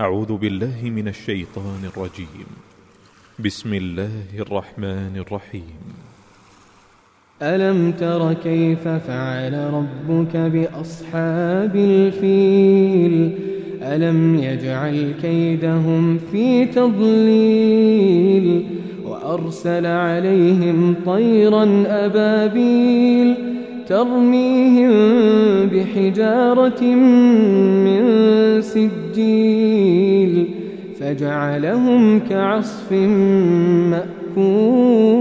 أعوذ بالله من الشيطان الرجيم. بسم الله الرحمن الرحيم. ألم تر كيف فعل ربك بأصحاب الفيل؟ ألم يجعل كيدهم في تضليل؟ وأرسل عليهم طيرا أبابيل ترميهم بحجارة من سجيل فجعلهم كعصف مأكول.